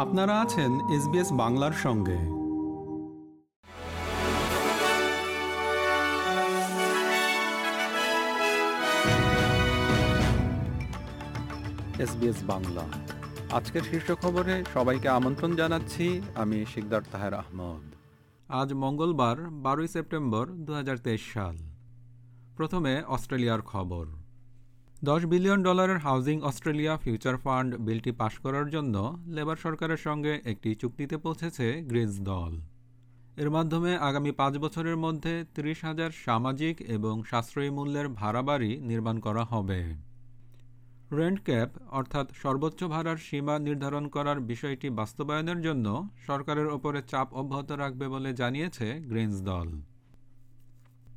আপনারা আছেন এসবিএস বাংলার সঙ্গে। এসবিএস বাংলা। আজকের শীর্ষ খবরে সবাইকে আমন্ত্রণ জানাচ্ছি আমি শিকদার তাহের আহমদ। আজ মঙ্গলবার বারোই সেপ্টেম্বর দু হাজার তেইশ সাল। প্রথমে অস্ট্রেলিয়ার খবর। দশ বিলিয়ন ডলারের হাউজিং অস্ট্রেলিয়া ফিউচার ফান্ড বিলটি পাশ করার জন্য লেবার সরকারের সঙ্গে একটি চুক্তিতে পৌঁছেছে গ্রিনস দল। এর মাধ্যমে আগামী পাঁচ বছরের মধ্যে ত্রিশ হাজার সামাজিক এবং সাশ্রয়ী মূল্যের ভাড়া বাড়ি নির্মাণ করা হবে। রেন্ট ক্যাপ, অর্থাৎ সর্বোচ্চ ভাড়ার সীমা নির্ধারণ করার বিষয়টি বাস্তবায়নের জন্য সরকারের ওপরে চাপ অব্যাহত রাখবে বলে জানিয়েছে গ্রিনস দল।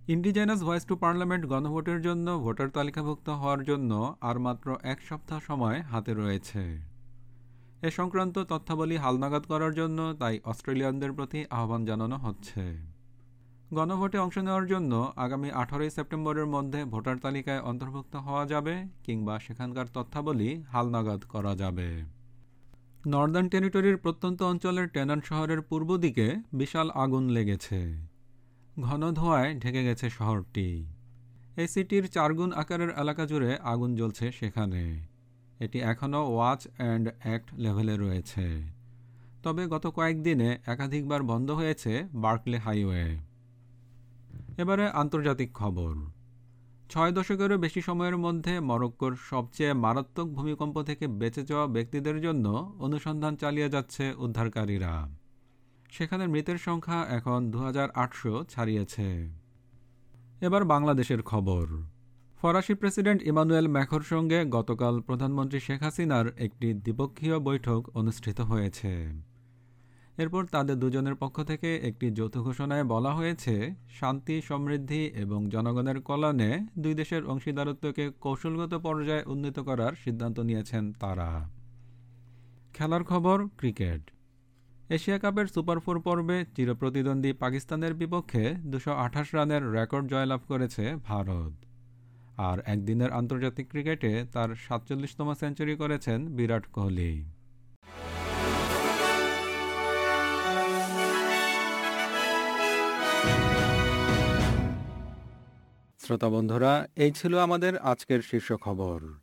ইন্ডিজেনাস ভয়েস টু পার্লামেন্ট গণভোটের জন্য ভোটার তালিকাভুক্ত হওয়ার জন্য আর মাত্র এক সপ্তাহ সময় হাতে রয়েছে। এ সংক্রান্ত তথ্যাবলী হালনাগাদ করার জন্য তাই অস্ট্রেলিয়ানদের প্রতি আহ্বান জানানো হচ্ছে। গণভোটে অংশ নেওয়ার জন্য আগামী আঠারোই সেপ্টেম্বরের মধ্যে ভোটার তালিকায় অন্তর্ভুক্ত হওয়া যাবে কিংবা সেখানকার তথ্যাবলী হালনাগাদ করা যাবে। নর্দার্ন টেরিটরির প্রত্যন্ত অঞ্চলের টেনান শহরের পূর্ব দিকে বিশাল আগুন লেগেছে। ঘন ধোঁয়ায় ঢেকে গেছে শহরটি। এই সিটির চারগুণ আকারের এলাকা জুড়ে আগুন জ্বলছে সেখানে। এটি এখনও ওয়াচ অ্যান্ড অ্যাক্ট লেভেলে রয়েছে। তবে গত কয়েকদিনে একাধিকবার বন্ধ হয়েছে বার্কলে হাইওয়ে। এবারে আন্তর্জাতিক খবর। ছয় দশকেরও বেশি সময়ের মধ্যে মরক্কোর সবচেয়ে মারাত্মক ভূমিকম্প থেকে বেঁচে যাওয়া ব্যক্তিদের জন্য অনুসন্ধান চালিয়ে যাচ্ছে উদ্ধারকারীরা। সেখানে মৃতের সংখ্যা এখন দু হাজার আটশো ছাড়িয়েছে। এবার বাংলাদেশের খবর। ফরাসি প্রেসিডেন্ট ইমানুয়েল ম্যাখোর সঙ্গে গতকাল প্রধানমন্ত্রী শেখ হাসিনার একটি দ্বিপক্ষীয় বৈঠক অনুষ্ঠিত হয়েছে। এরপর তাদের দুজনের পক্ষ থেকে একটি যৌথ ঘোষণায় বলা হয়েছে, শান্তি, সমৃদ্ধি এবং জনগণের কল্যাণে দুই দেশের অংশীদারত্বকে কৌশলগত পর্যায়ে উন্নীত করার সিদ্ধান্ত নিয়েছেন তারা। খেলার খবর, ক্রিকেট। এশিয়া কাপের সুপার ফোর পর্বে চিরপ্রতিদ্বন্দ্বী পাকিস্তানের বিপক্ষে দুশো আঠাশ রানের রেকর্ড জয়লাভ করেছে ভারত। আর একদিনের আন্তর্জাতিক ক্রিকেটে তার সাতচল্লিশতম সেঞ্চুরি করেছেন বিরাট কোহলি। শ্রোতা বন্ধুরা, এই ছিল আমাদের আজকের শীর্ষ খবর।